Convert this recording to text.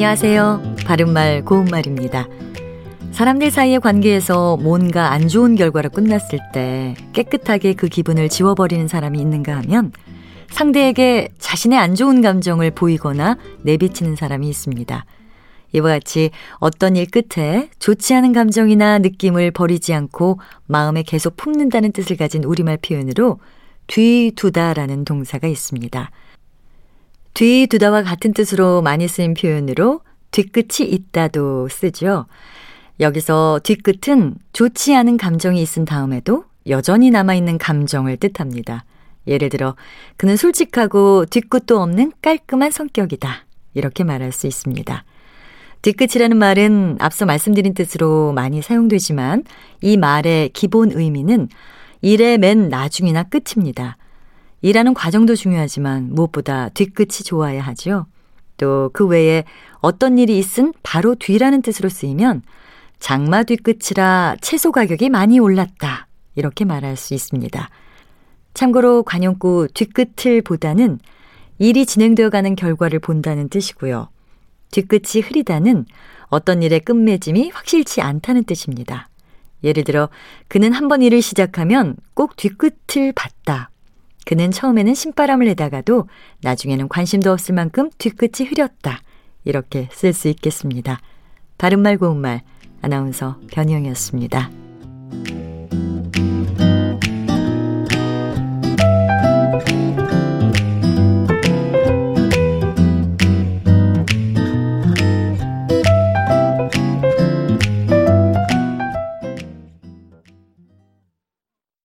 안녕하세요. 바른말 고운말입니다. 사람들 사이의 관계에서 뭔가 안 좋은 결과로 끝났을 때 깨끗하게 그 기분을 지워버리는 사람이 있는가 하면 상대에게 자신의 안 좋은 감정을 보이거나 내비치는 사람이 있습니다. 이와 같이 어떤 일 끝에 좋지 않은 감정이나 느낌을 버리지 않고 마음에 계속 품는다는 뜻을 가진 우리말 표현으로 뒤두다라는 동사가 있습니다. 뒤두다와 같은 뜻으로 많이 쓰인 표현으로 뒤끝이 있다도 쓰죠. 여기서 뒤끝은 좋지 않은 감정이 있은 다음에도 여전히 남아있는 감정을 뜻합니다. 예를 들어, 그는 솔직하고 뒤끝도 없는 깔끔한 성격이다. 이렇게 말할 수 있습니다. 뒤끝이라는 말은 앞서 말씀드린 뜻으로 많이 사용되지만 이 말의 기본 의미는 일의 맨 나중이나 끝입니다. 일하는 과정도 중요하지만 무엇보다 뒤끝이 좋아야 하죠. 또 그 외에 어떤 일이 있은 바로 뒤라는 뜻으로 쓰이면 장마 뒤끝이라 채소 가격이 많이 올랐다. 이렇게 말할 수 있습니다. 참고로 관용구 뒤끝을 보다는 일이 진행되어 가는 결과를 본다는 뜻이고요. 뒤끝이 흐리다는 어떤 일의 끝맺음이 확실치 않다는 뜻입니다. 예를 들어, 그는 한 번 일을 시작하면 꼭 뒤끝을 봤다. 그는 처음에는 신바람을 내다가도 나중에는 관심도 없을 만큼 뒤끝이 흐렸다. 이렇게 쓸 수 있겠습니다. 바른말 고운말 아나운서 변희영이었습니다.